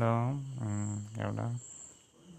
đó ừ, kiểu đó